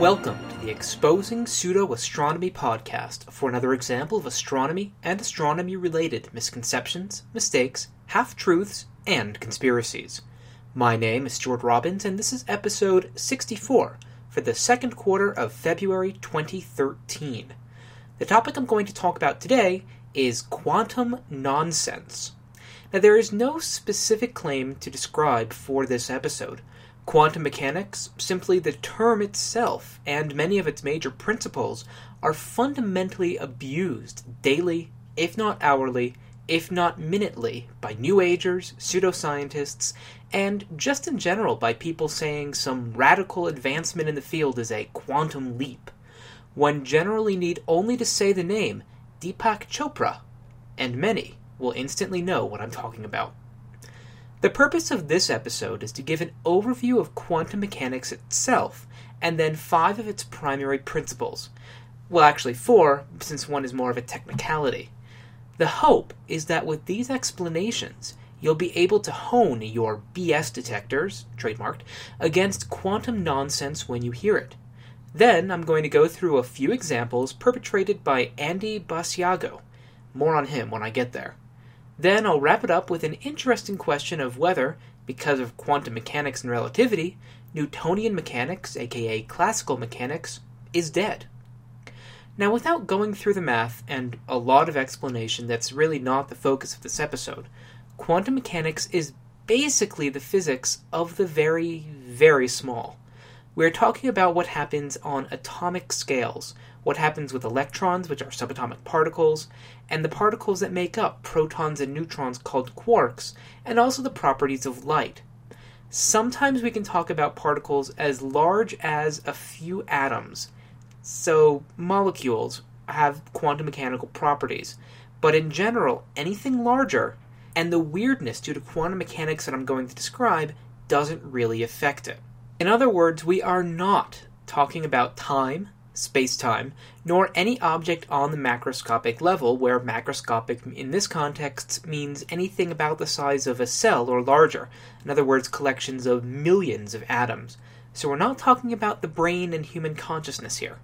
Welcome to the Exposing Pseudo Astronomy podcast for another example of astronomy and astronomy related misconceptions, mistakes, half truths, and conspiracies. My name is Stuart Robbins, and this is episode 64 for the second quarter of February 2013. The topic I'm going to talk about today is quantum nonsense. Now, there is no specific claim to describe for this episode. Quantum mechanics, simply the term itself, and many of its major principles are fundamentally abused daily, if not hourly, if not minutely, by New Agers, pseudoscientists, and just in general by people saying some radical advancement in the field is a quantum leap. One generally need only to say the name Deepak Chopra, and many will instantly know what I'm talking about. The purpose of this episode is to give an overview of quantum mechanics itself, and then five of its primary principles. Well, actually, four, since one is more of a technicality. The hope is that with these explanations, you'll be able to hone your BS detectors, trademarked, against quantum nonsense when you hear it. Then I'm going to go through a few examples perpetrated by Andy Basiago. More on him when I get there. Then I'll wrap it up with an interesting question of whether, because of quantum mechanics and relativity, Newtonian mechanics, aka classical mechanics, is dead. Now, without going through the math and a lot of explanation that's really not the focus of this episode, quantum mechanics is basically the physics of the very, very small. We're talking about what happens on atomic scales, what happens with electrons, which are subatomic particles, and the particles that make up protons and neutrons called quarks, and also the properties of light. Sometimes we can talk about particles as large as a few atoms. So, molecules have quantum mechanical properties. But in general, anything larger, and the weirdness due to quantum mechanics that I'm going to describe, doesn't really affect it. In other words, we are not talking about time, space time, nor any object on the macroscopic level, where macroscopic in this context means anything about the size of a cell or larger, in other words, collections of millions of atoms. So we're not talking about the brain and human consciousness here.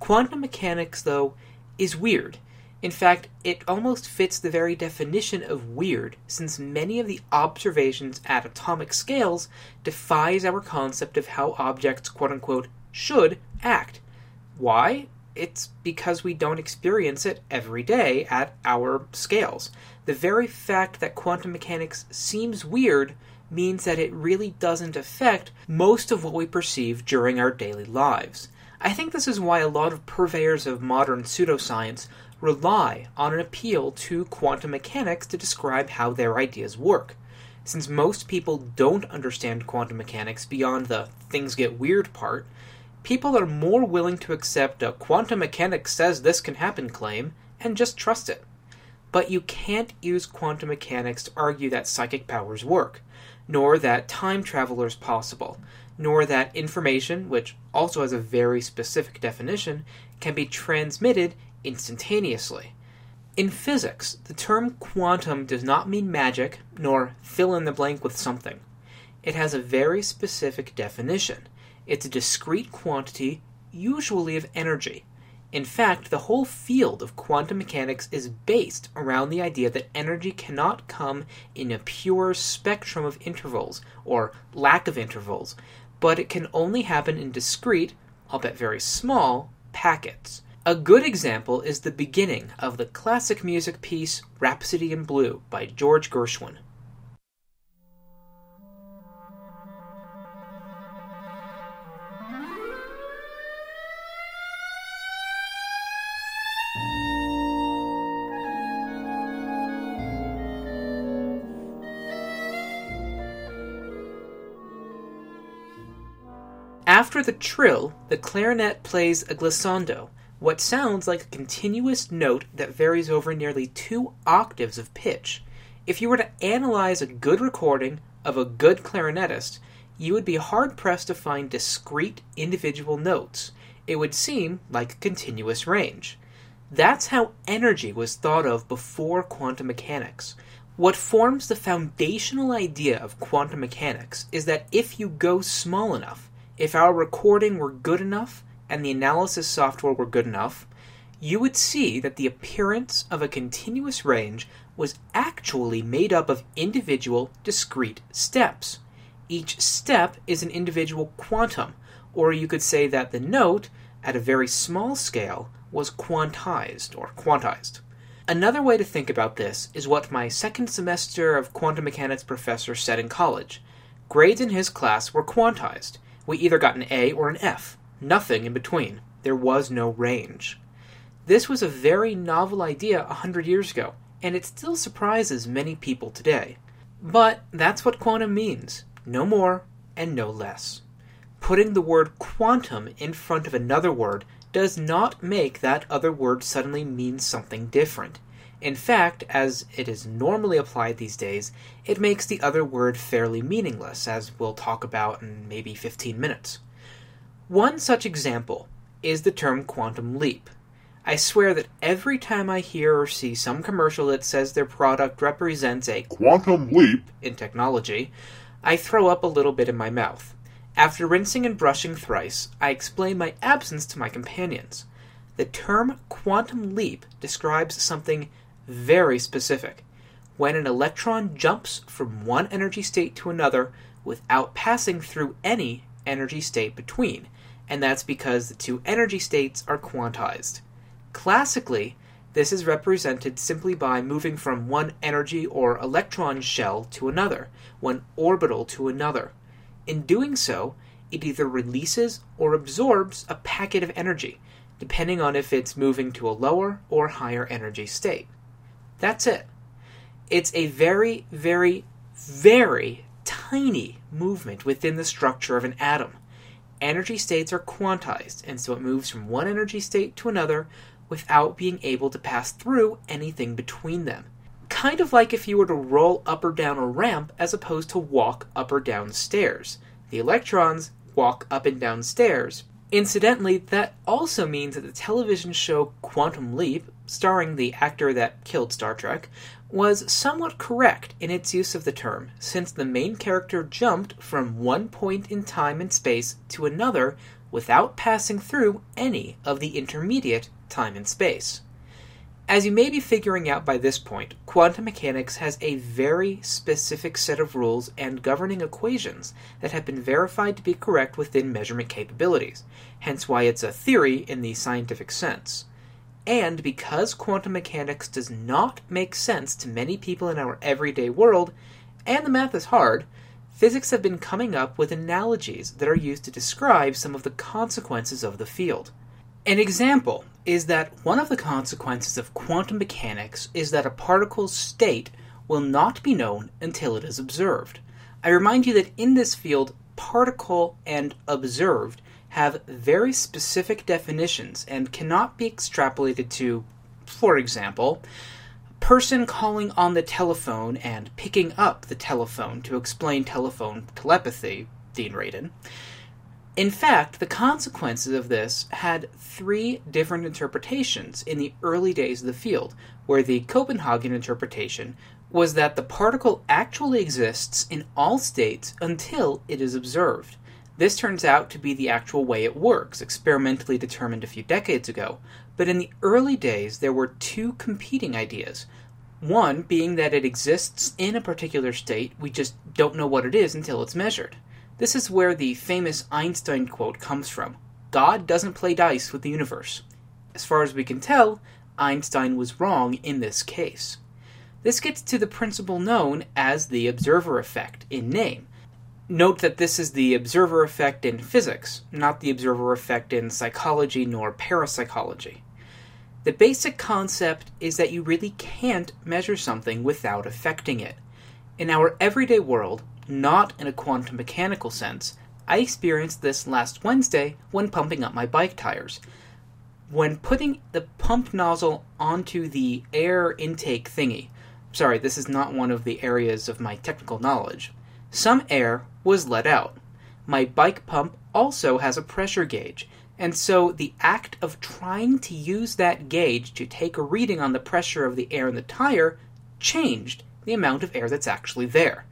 Quantum mechanics, though, is weird. In fact, it almost fits the very definition of weird, since many of the observations at atomic scales defies our concept of how objects quote unquote should act. Why? It's because we don't experience it every day at our scales. The very fact that quantum mechanics seems weird means that it really doesn't affect most of what we perceive during our daily lives. I think this is why a lot of purveyors of modern pseudoscience rely on an appeal to quantum mechanics to describe how their ideas work. Since most people don't understand quantum mechanics beyond the things get weird part, people are more willing to accept a quantum mechanics says this can happen claim and just trust it. But you can't use quantum mechanics to argue that psychic powers work, nor that time travel is possible, nor that information, which also has a very specific definition, can be transmitted instantaneously. In physics, the term quantum does not mean magic, nor fill in the blank with something. It has a very specific definition. It's a discrete quantity, usually of energy. In fact, the whole field of quantum mechanics is based around the idea that energy cannot come in a pure spectrum of intervals, or lack of intervals, but it can only happen in discrete, albeit very small, packets. A good example is the beginning of the classic music piece Rhapsody in Blue by George Gershwin. The trill, the clarinet plays a glissando, what sounds like a continuous note that varies over nearly two octaves of pitch. If you were to analyze a good recording of a good clarinetist, you would be hard pressed to find discrete individual notes. It would seem like a continuous range. That's how energy was thought of before quantum mechanics. What forms the foundational idea of quantum mechanics is that if you go small enough, if our recording were good enough and the analysis software were good enough, you would see that the appearance of a continuous range was actually made up of individual, discrete steps. Each step is an individual quantum, or you could say that the note, at a very small scale, was quantized or quantized. Another way to think about this is what my second semester of quantum mechanics professor said in college. Grades in his class were quantized. We either got an A or an F, nothing in between. There was no range. This was a very novel idea a hundred years ago, and it still surprises many people today. But that's what quantum means no more and no less. Putting the word quantum in front of another word does not make that other word suddenly mean something different. In fact, as it is normally applied these days, it makes the other word fairly meaningless, as we'll talk about in maybe 15 minutes. One such example is the term quantum leap. I swear that every time I hear or see some commercial that says their product represents a quantum leap in technology, I throw up a little bit in my mouth. After rinsing and brushing thrice, I explain my absence to my companions. The term quantum leap describes something very specific. When an electron jumps from one energy state to another without passing through any energy state between, and that's because the two energy states are quantized. Classically, this is represented simply by moving from one energy or electron shell to another, one orbital to another. In doing so, it either releases or absorbs a packet of energy, depending on if it's moving to a lower or higher energy state. That's it. It's a very, very, very tiny movement within the structure of an atom. Energy states are quantized, and so it moves from one energy state to another without being able to pass through anything between them. Kind of like if you were to roll up or down a ramp as opposed to walk up or down stairs. The electrons walk up and down stairs. Incidentally, that also means that the television show Quantum Leap, starring the actor that killed Star Trek, was somewhat correct in its use of the term, since the main character jumped from one point in time and space to another without passing through any of the intermediate time and space. As you may be figuring out by this point, quantum mechanics has a very specific set of rules and governing equations that have been verified to be correct within measurement capabilities, hence why it's a theory in the scientific sense. And because quantum mechanics does not make sense to many people in our everyday world, and the math is hard, physics have been coming up with analogies that are used to describe some of the consequences of the field. An example is that one of the consequences of quantum mechanics is that a particle's state will not be known until it is observed. I remind you that in this field, particle and observed have very specific definitions and cannot be extrapolated to, for example, person calling on the telephone and picking up the telephone to explain telephone telepathy, Dean Radin. In fact, the consequences of this had three different interpretations in the early days of the field, where the Copenhagen interpretation was that the particle actually exists in all states until it is observed. This turns out to be the actual way it works, experimentally determined a few decades ago, but in the early days there were two competing ideas. One being that it exists in a particular state, we just don't know what it is until it's measured. This is where the famous Einstein quote comes from God doesn't play dice with the universe. As far as we can tell, Einstein was wrong in this case. This gets to the principle known as the observer effect in name. Note that this is the observer effect in physics, not the observer effect in psychology nor parapsychology. The basic concept is that you really can't measure something without affecting it. In our everyday world, not in a quantum mechanical sense. I experienced this last Wednesday when pumping up my bike tires. When putting the pump nozzle onto the air intake thingy, sorry, this is not one of the areas of my technical knowledge, some air was let out. My bike pump also has a pressure gauge, and so the act of trying to use that gauge to take a reading on the pressure of the air in the tire changed the amount of air that's actually there.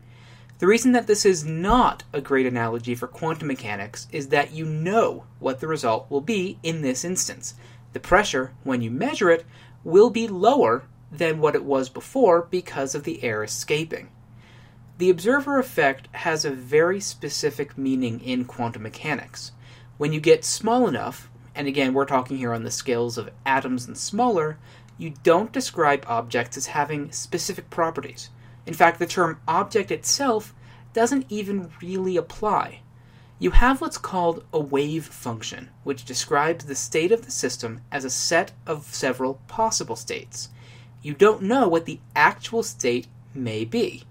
The reason that this is not a great analogy for quantum mechanics is that you know what the result will be in this instance. The pressure, when you measure it, will be lower than what it was before because of the air escaping. The observer effect has a very specific meaning in quantum mechanics. When you get small enough, and again we're talking here on the scales of atoms and smaller, you don't describe objects as having specific properties. In fact, the term object itself doesn't even really apply. You have what's called a wave function, which describes the state of the system as a set of several possible states. You don't know what the actual state may be.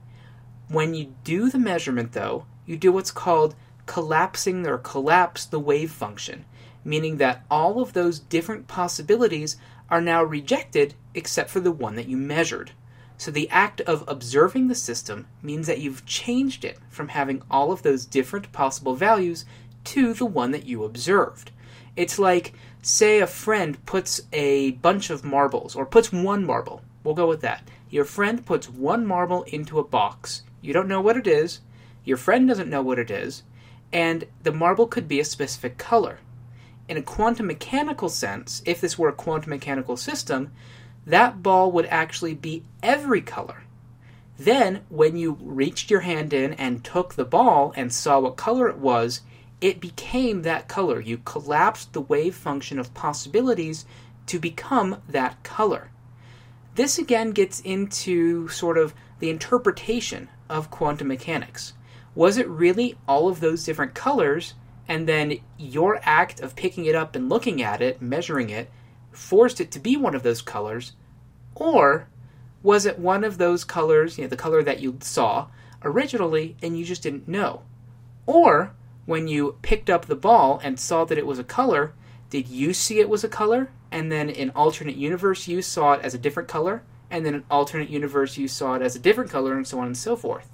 When you do the measurement, though, you do what's called collapsing or collapse the wave function, meaning that all of those different possibilities are now rejected except for the one that you measured. So the act of observing the system means that you've changed it from having all of those different possible values to the one that you observed. It's like, say, a friend puts a bunch of marbles, or puts one marble. We'll go with that. Your friend puts one marble into a box. You don't know what it is, your friend doesn't know what it is, and the marble could be a specific color in a quantum mechanical sense, if this were a quantum mechanical system, that ball would actually be every color. Then, when you reached your hand in and took the ball and saw what color it was, it became that color. You collapsed the wave function of possibilities to become that color. This again gets into sort of the interpretation of quantum mechanics. Was it really all of those different colors and then your act of picking it up and looking at it, measuring it, forced it to be one of those colors? Or was it one of those colors, you know, the color that you saw originally and you just didn't know? Or when you picked up the ball and saw that it was a color, did you see it was a color? And then in alternate universe you saw it as a different color? And then an alternate universe you saw it as a different color and so on and so forth.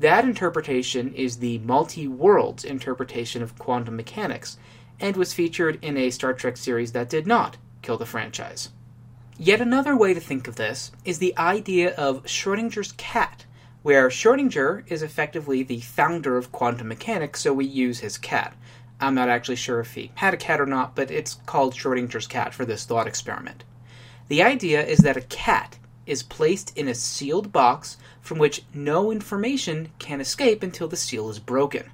That interpretation is the multi worlds interpretation of quantum mechanics, and was featured in a Star Trek series that did not kill the franchise. Yet another way to think of this is the idea of Schrodinger's cat, where Schrodinger is effectively the founder of quantum mechanics, so we use his cat. I'm not actually sure if he had a cat or not, but it's called Schrodinger's cat for this thought experiment. The idea is that a cat is placed in a sealed box from which no information can escape until the seal is broken.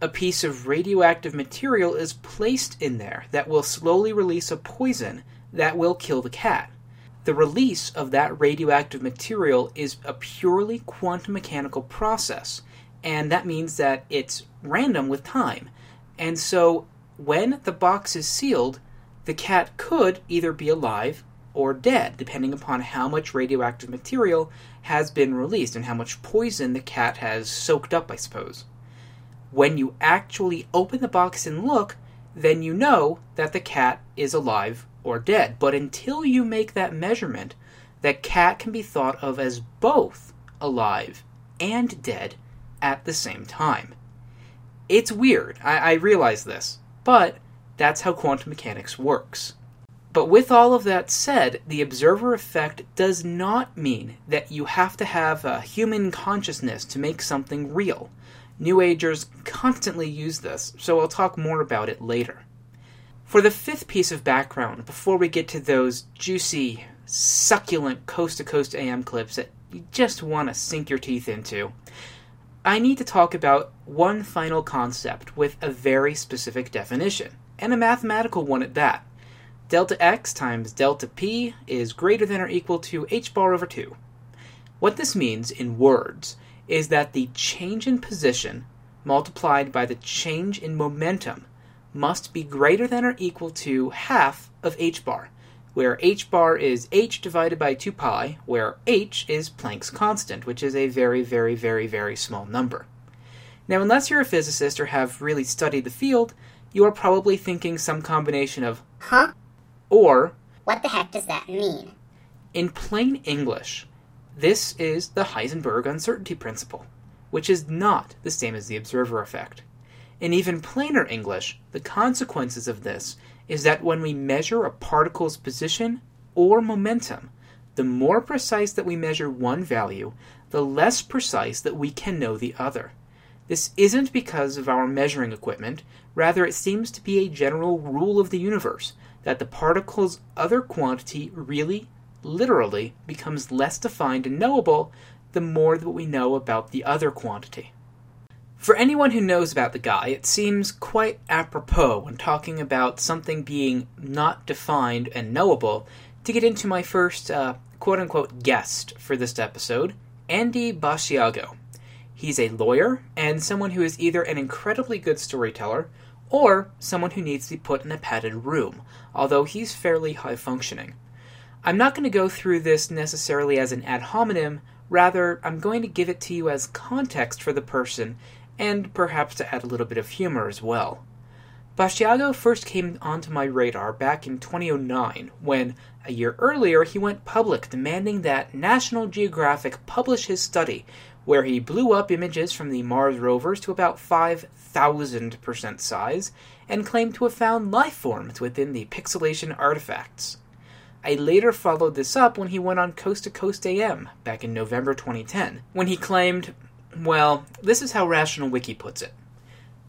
A piece of radioactive material is placed in there that will slowly release a poison that will kill the cat. The release of that radioactive material is a purely quantum mechanical process, and that means that it's random with time. And so, when the box is sealed, the cat could either be alive or dead, depending upon how much radioactive material has been released and how much poison the cat has soaked up, I suppose. When you actually open the box and look, then you know that the cat is alive or dead. But until you make that measurement, that cat can be thought of as both alive and dead at the same time. It's weird, I, I realize this, but that's how quantum mechanics works. But with all of that said, the observer effect does not mean that you have to have a human consciousness to make something real. New Agers constantly use this, so I'll talk more about it later. For the fifth piece of background, before we get to those juicy, succulent coast to coast AM clips that you just want to sink your teeth into, I need to talk about one final concept with a very specific definition, and a mathematical one at that delta x times delta p is greater than or equal to h bar over 2. What this means in words is that the change in position multiplied by the change in momentum must be greater than or equal to half of h bar, where h bar is h divided by 2 pi, where h is Planck's constant, which is a very, very, very, very small number. Now, unless you're a physicist or have really studied the field, you are probably thinking some combination of, huh? Or, what the heck does that mean? In plain English, this is the Heisenberg uncertainty principle, which is not the same as the observer effect. In even plainer English, the consequences of this is that when we measure a particle's position or momentum, the more precise that we measure one value, the less precise that we can know the other. This isn't because of our measuring equipment, rather, it seems to be a general rule of the universe that the particle's other quantity really, literally, becomes less defined and knowable the more that we know about the other quantity. For anyone who knows about the guy, it seems quite apropos when talking about something being not defined and knowable to get into my first uh, quote unquote guest for this episode, Andy Basiago. He's a lawyer and someone who is either an incredibly good storyteller or someone who needs to be put in a padded room, although he's fairly high functioning. I'm not going to go through this necessarily as an ad hominem, rather, I'm going to give it to you as context for the person and perhaps to add a little bit of humor as well. Basiago first came onto my radar back in 2009 when, a year earlier, he went public demanding that National Geographic publish his study, where he blew up images from the Mars rovers to about 5,000% size and claimed to have found life forms within the pixelation artifacts. I later followed this up when he went on Coast to Coast AM back in November 2010, when he claimed, well, this is how Rational Wiki puts it.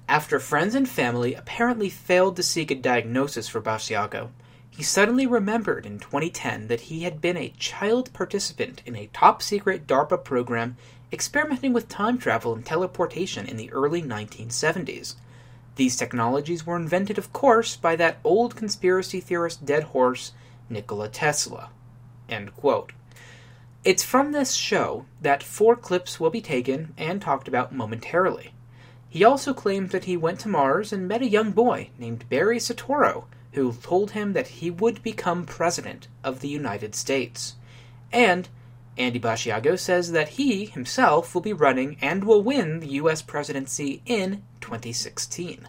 After friends and family apparently failed to seek a diagnosis for Basiago, he suddenly remembered in 2010 that he had been a child participant in a top secret DARPA program experimenting with time travel and teleportation in the early 1970s. These technologies were invented, of course, by that old conspiracy theorist dead horse, Nikola Tesla. It's from this show that four clips will be taken and talked about momentarily. He also claims that he went to Mars and met a young boy named Barry Soetoro, who told him that he would become president of the United States. And Andy Basiago says that he himself will be running and will win the US presidency in 2016.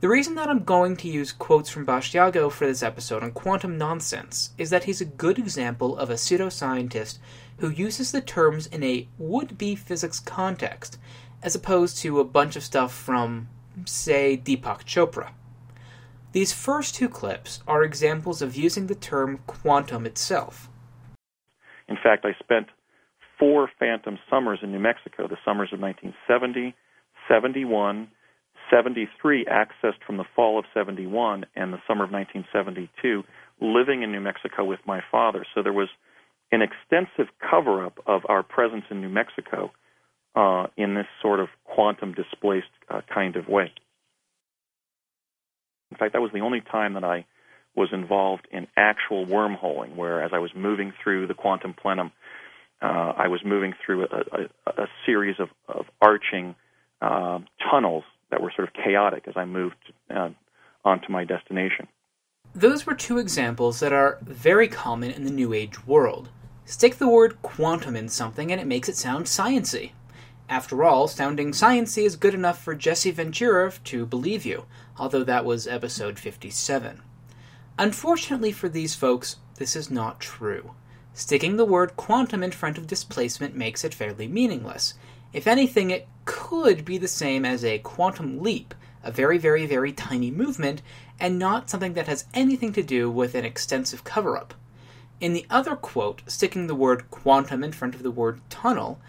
The reason that I'm going to use quotes from Basiago for this episode on quantum nonsense is that he's a good example of a pseudoscientist who uses the terms in a would be physics context, as opposed to a bunch of stuff from, say, Deepak Chopra. These first two clips are examples of using the term quantum itself. In fact, I spent four phantom summers in New Mexico the summers of 1970, 71, 73 accessed from the fall of 71 and the summer of 1972 living in New Mexico with my father. So there was an extensive cover up of our presence in New Mexico uh, in this sort of quantum displaced uh, kind of way. In fact, that was the only time that I was involved in actual wormholing, where as I was moving through the quantum plenum, uh, I was moving through a, a, a series of, of arching uh, tunnels that were sort of chaotic as I moved uh, onto my destination. Those were two examples that are very common in the New Age world. Stick the word quantum in something and it makes it sound sciency. After all, sounding sciency is good enough for Jesse Ventura to believe you, although that was episode 57. Unfortunately for these folks, this is not true. Sticking the word quantum in front of displacement makes it fairly meaningless, if anything, it could be the same as a quantum leap, a very, very, very tiny movement, and not something that has anything to do with an extensive cover up. In the other quote, sticking the word quantum in front of the word tunnel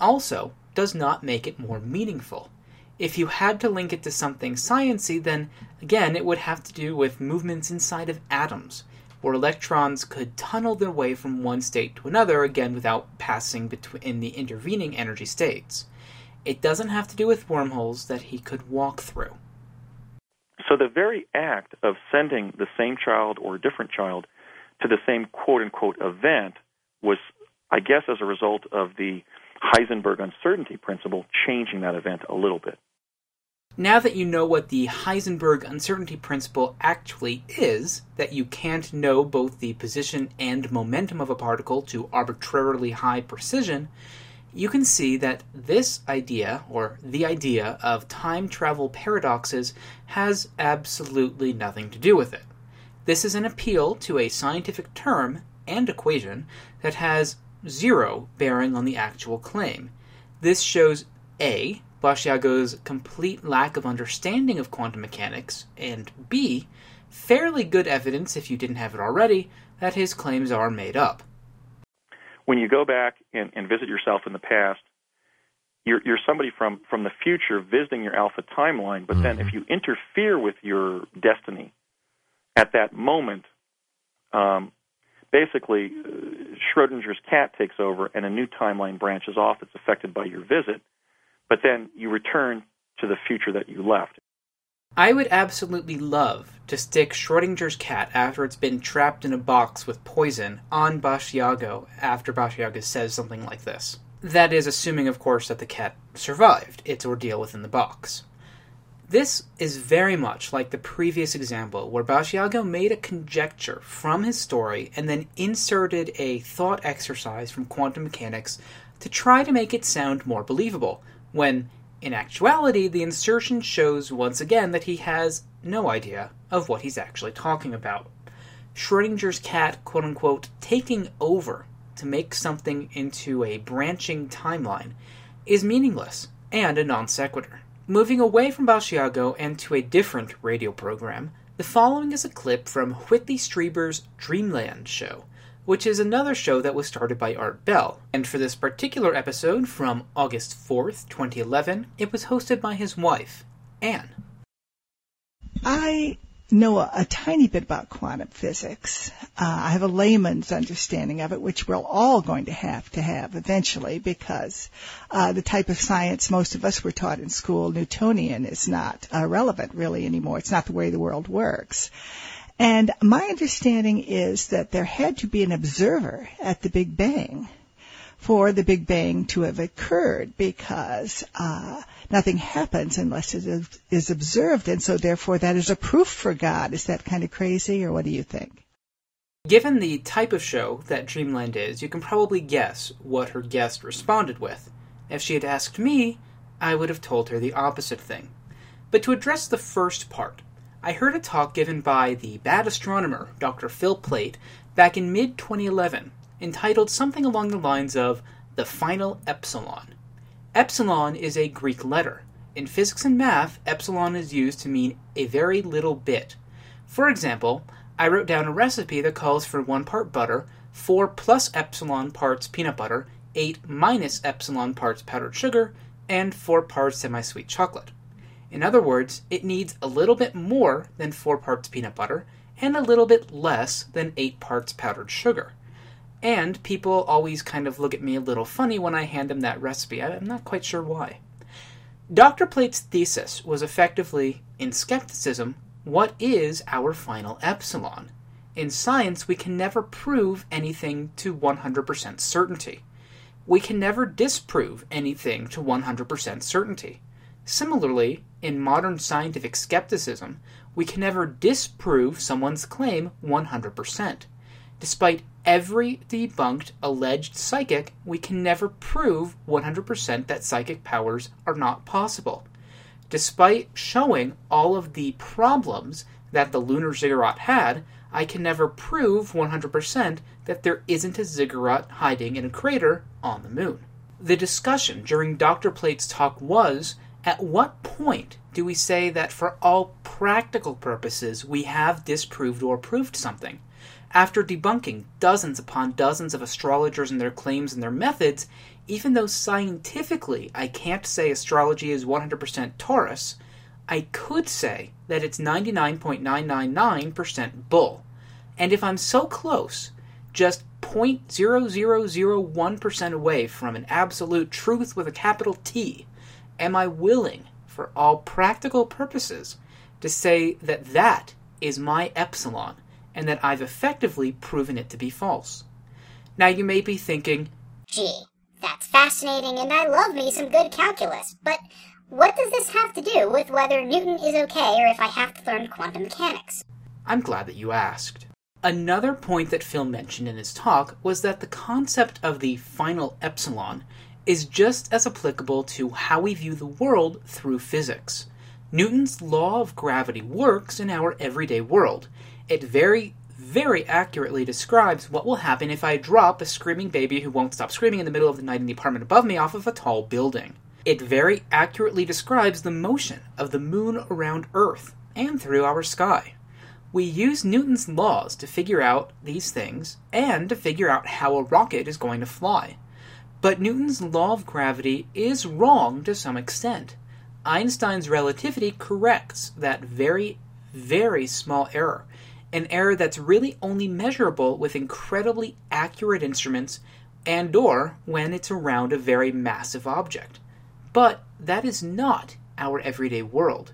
also does not make it more meaningful. If you had to link it to something sciency, then again it would have to do with movements inside of atoms, where electrons could tunnel their way from one state to another, again without passing between the intervening energy states. It doesn't have to do with wormholes that he could walk through. So the very act of sending the same child or a different child to the same quote unquote event was, I guess, as a result of the Heisenberg uncertainty principle changing that event a little bit. Now that you know what the Heisenberg uncertainty principle actually is, that you can't know both the position and momentum of a particle to arbitrarily high precision, you can see that this idea, or the idea of time travel paradoxes, has absolutely nothing to do with it. This is an appeal to a scientific term and equation that has zero bearing on the actual claim. This shows A, Basiago's complete lack of understanding of quantum mechanics, and B, fairly good evidence, if you didn't have it already, that his claims are made up. When you go back and, and visit yourself in the past, you're, you're somebody from, from the future visiting your alpha timeline, but mm-hmm. then if you interfere with your destiny at that moment, um, basically uh, Schrodinger's cat takes over and a new timeline branches off that's affected by your visit, but then you return to the future that you left. I would absolutely love to stick Schrodinger's cat after it's been trapped in a box with poison on Basiago after Basiago says something like this. That is assuming, of course, that the cat survived its ordeal within the box. This is very much like the previous example, where Basiago made a conjecture from his story and then inserted a thought exercise from quantum mechanics to try to make it sound more believable, when, in actuality, the insertion shows once again that he has no idea of what he's actually talking about. Schrodinger's cat, quote unquote, taking over to make something into a branching timeline is meaningless and a non sequitur. Moving away from Basiago and to a different radio program, the following is a clip from Whitley Strieber's Dreamland show, which is another show that was started by Art Bell. And for this particular episode from August 4th, 2011, it was hosted by his wife, Anne. I know a, a tiny bit about quantum physics. Uh, I have a layman's understanding of it, which we're all going to have to have eventually because uh, the type of science most of us were taught in school, Newtonian, is not uh, relevant really anymore. It's not the way the world works. And my understanding is that there had to be an observer at the Big Bang for the Big Bang to have occurred because uh, nothing happens unless it is observed, and so therefore that is a proof for God. Is that kind of crazy, or what do you think? Given the type of show that Dreamland is, you can probably guess what her guest responded with. If she had asked me, I would have told her the opposite thing. But to address the first part, I heard a talk given by the bad astronomer, Dr. Phil Plait, back in mid 2011 entitled something along the lines of The Final Epsilon. Epsilon is a Greek letter. In physics and math, epsilon is used to mean a very little bit. For example, I wrote down a recipe that calls for 1 part butter, 4 plus epsilon parts peanut butter, 8 minus epsilon parts powdered sugar, and 4 parts semi sweet chocolate. In other words, it needs a little bit more than 4 parts peanut butter and a little bit less than 8 parts powdered sugar. And people always kind of look at me a little funny when I hand them that recipe. I'm not quite sure why. Dr. Plait's thesis was effectively, in skepticism, what is our final epsilon? In science, we can never prove anything to 100% certainty. We can never disprove anything to 100% certainty. Similarly, in modern scientific skepticism, we can never disprove someone's claim 100%. Despite every debunked alleged psychic, we can never prove 100% that psychic powers are not possible. Despite showing all of the problems that the lunar ziggurat had, I can never prove 100% that there isn't a ziggurat hiding in a crater on the moon. The discussion during Dr. Plait's talk was at what point do we say that for all practical purposes we have disproved or proved something? After debunking dozens upon dozens of astrologers and their claims and their methods, even though scientifically I can't say astrology is 100% Taurus, I could say that it's 99.999% bull. And if I'm so close, just 0.0001% away from an absolute truth with a capital T, am I willing, for all practical purposes, to say that that is my epsilon and that I've effectively proven it to be false. Now you may be thinking, Gee, that's fascinating, and I love me some good calculus, but what does this have to do with whether Newton is okay or if I have to learn quantum mechanics? I'm glad that you asked. Another point that Phil mentioned in his talk was that the concept of the final epsilon is just as applicable to how we view the world through physics. Newton's law of gravity works in our everyday world, it very, very accurately describes what will happen if I drop a screaming baby who won't stop screaming in the middle of the night in the apartment above me off of a tall building. It very accurately describes the motion of the moon around Earth and through our sky. We use Newton's laws to figure out these things and to figure out how a rocket is going to fly. But Newton's law of gravity is wrong to some extent. Einstein's relativity corrects that very, very small error, an error that's really only measurable with incredibly accurate instruments and or when it's around a very massive object. But that is not our everyday world.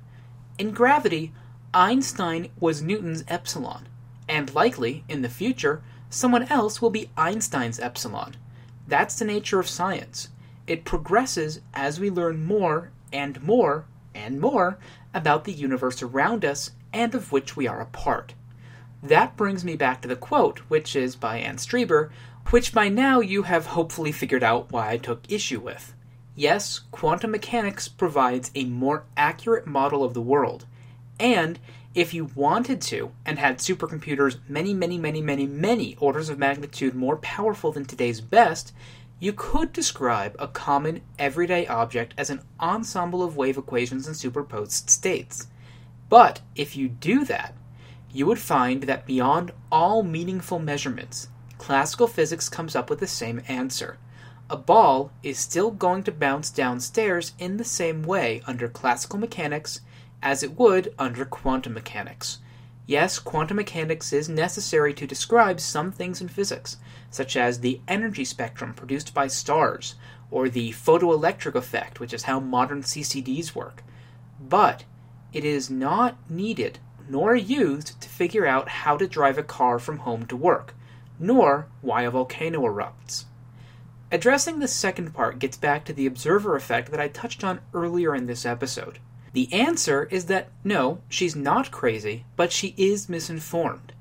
In gravity, Einstein was Newton's epsilon, and likely, in the future, someone else will be Einstein's epsilon. That's the nature of science. It progresses as we learn more and more and more about the universe around us and of which we are a part. That brings me back to the quote, which is by Anne Strieber, which by now you have hopefully figured out why I took issue with. Yes, quantum mechanics provides a more accurate model of the world, and if you wanted to and had supercomputers many, many, many, many, many orders of magnitude more powerful than today's best, you could describe a common everyday object as an ensemble of wave equations and superposed states. But if you do that, you would find that beyond all meaningful measurements, classical physics comes up with the same answer. A ball is still going to bounce downstairs in the same way under classical mechanics as it would under quantum mechanics. Yes, quantum mechanics is necessary to describe some things in physics, such as the energy spectrum produced by stars, or the photoelectric effect, which is how modern CCDs work. But it is not needed nor used to figure out how to drive a car from home to work, nor why a volcano erupts. Addressing the second part gets back to the observer effect that I touched on earlier in this episode. The answer is that no, she's not crazy, but she is misinformed.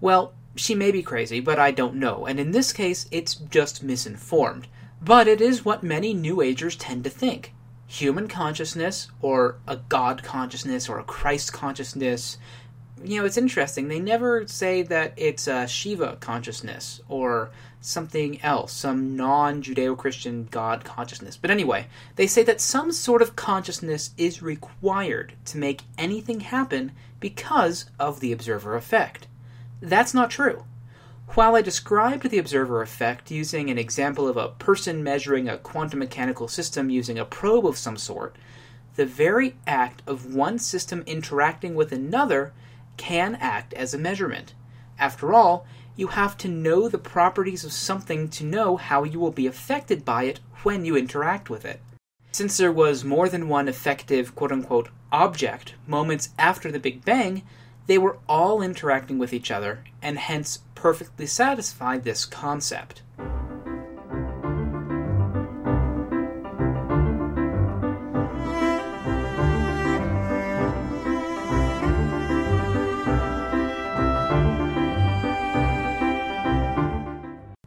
Well, she may be crazy, but I don't know, and in this case, it's just misinformed. But it is what many New Agers tend to think. Human consciousness, or a God consciousness, or a Christ consciousness, you know, it's interesting. They never say that it's a Shiva consciousness or something else, some non Judeo Christian God consciousness. But anyway, they say that some sort of consciousness is required to make anything happen because of the observer effect. That's not true. While I described the observer effect using an example of a person measuring a quantum mechanical system using a probe of some sort, the very act of one system interacting with another can act as a measurement. After all, you have to know the properties of something to know how you will be affected by it when you interact with it. Since there was more than one effective quote unquote object moments after the Big Bang, they were all interacting with each other and hence perfectly satisfy this concept.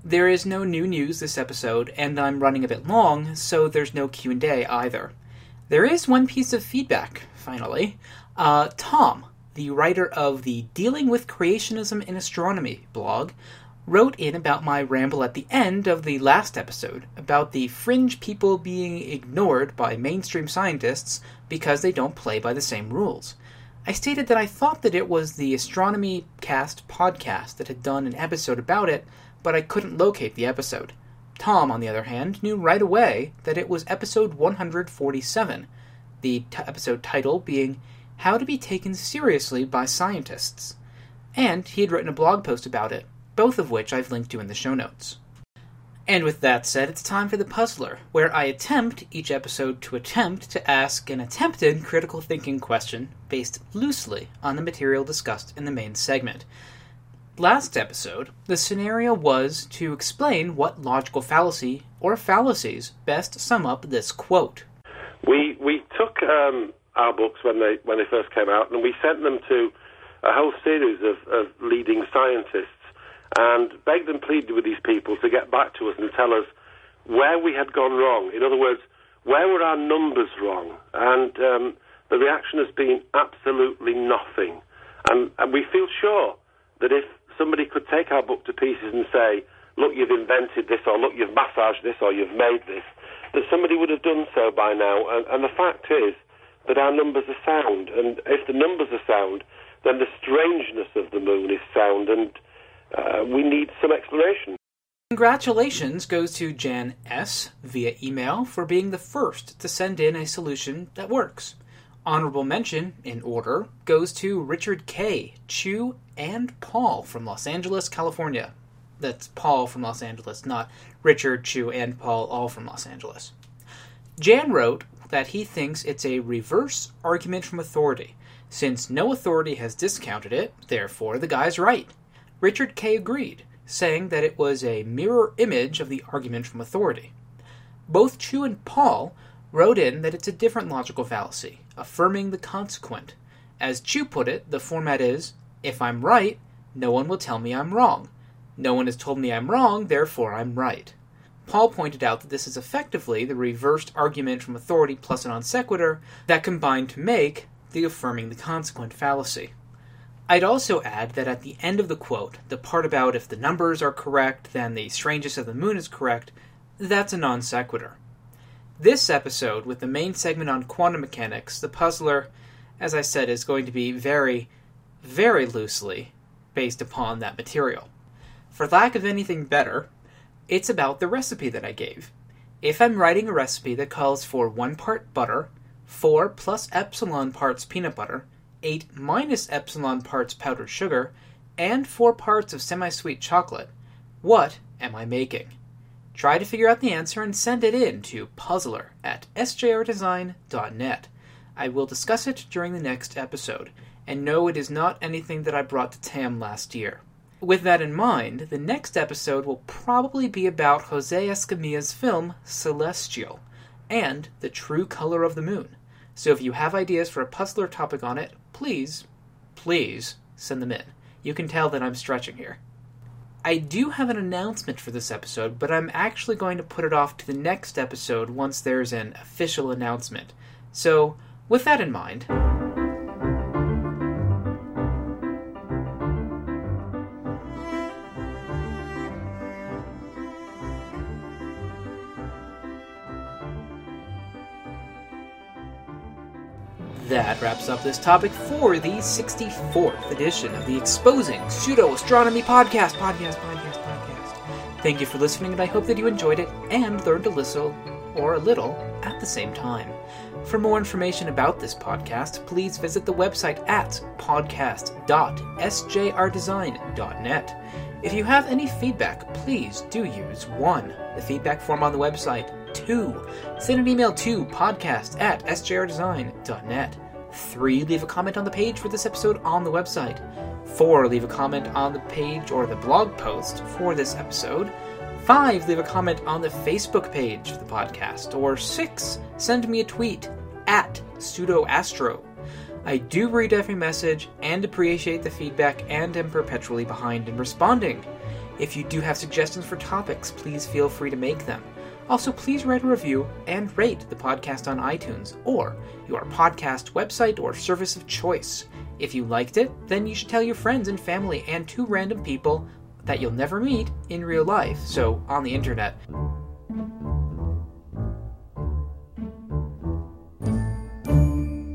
There is no new news this episode, and I'm running a bit long, so there's no Q&A either. There is one piece of feedback, finally. Uh, Tom, the writer of the Dealing with Creationism in Astronomy blog, wrote in about my ramble at the end of the last episode about the fringe people being ignored by mainstream scientists because they don't play by the same rules. I stated that I thought that it was the Astronomy Cast podcast that had done an episode about it, but I couldn't locate the episode. Tom, on the other hand, knew right away that it was episode 147, the t- episode title being How to Be Taken Seriously by Scientists. And he had written a blog post about it, both of which I've linked to in the show notes. And with that said, it's time for the Puzzler, where I attempt each episode to attempt to ask an attempted critical thinking question based loosely on the material discussed in the main segment. Last episode, the scenario was to explain what logical fallacy or fallacies best sum up this quote. We we took um, our books when they when they first came out, and we sent them to a whole series of, of leading scientists, and begged and pleaded with these people to get back to us and tell us where we had gone wrong. In other words, where were our numbers wrong? And um, the reaction has been absolutely nothing. And, and we feel sure that if somebody could take our book to pieces and say, look, you've invented this, or look, you've massaged this, or you've made this, that somebody would have done so by now. And, and the fact is that our numbers are sound. And if the numbers are sound, then the strangeness of the moon is sound, and uh, we need some explanation. Congratulations goes to Jan S. via email for being the first to send in a solution that works. Honorable mention, in order, goes to Richard K., Chu, and Paul from Los Angeles, California. That's Paul from Los Angeles, not Richard, Chu, and Paul, all from Los Angeles. Jan wrote that he thinks it's a reverse argument from authority. Since no authority has discounted it, therefore the guy's right. Richard K. agreed, saying that it was a mirror image of the argument from authority. Both Chu and Paul wrote in that it's a different logical fallacy, affirming the consequent. As Chu put it, the format is if I'm right, no one will tell me I'm wrong. No one has told me I'm wrong, therefore I'm right. Paul pointed out that this is effectively the reversed argument from authority plus a non sequitur that combine to make the affirming the consequent fallacy. I'd also add that at the end of the quote, the part about if the numbers are correct, then the strangeness of the moon is correct, that's a non sequitur. This episode, with the main segment on quantum mechanics, the puzzler, as I said, is going to be very, very loosely based upon that material. For lack of anything better, it's about the recipe that I gave. If I'm writing a recipe that calls for 1 part butter, 4 plus epsilon parts peanut butter, 8 minus epsilon parts powdered sugar, and 4 parts of semi sweet chocolate, what am I making? Try to figure out the answer and send it in to puzzler at sjrdesign.net. I will discuss it during the next episode, and no, it is not anything that I brought to TAM last year. With that in mind, the next episode will probably be about Jose Escamilla's film Celestial and the true color of the moon. So if you have ideas for a puzzler topic on it, please, please send them in. You can tell that I'm stretching here. I do have an announcement for this episode, but I'm actually going to put it off to the next episode once there's an official announcement. So, with that in mind, wraps up this topic for the 64th edition of the Exposing Pseudo Astronomy Podcast. Podcast, podcast, podcast. Thank you for listening, and I hope that you enjoyed it and learned a little or a little at the same time. For more information about this podcast, please visit the website at podcast.sjrdesign.net. If you have any feedback, please do use 1. The feedback form on the website, 2. Send an email to podcast at sjrdesign.net. 3. Leave a comment on the page for this episode on the website. 4. Leave a comment on the page or the blog post for this episode. 5. Leave a comment on the Facebook page for the podcast. Or 6. Send me a tweet at pseudoastro. I do read every message and appreciate the feedback and am perpetually behind in responding. If you do have suggestions for topics, please feel free to make them. Also, please write a review and rate the podcast on iTunes or your podcast website or service of choice. If you liked it, then you should tell your friends and family and two random people that you'll never meet in real life, so on the internet.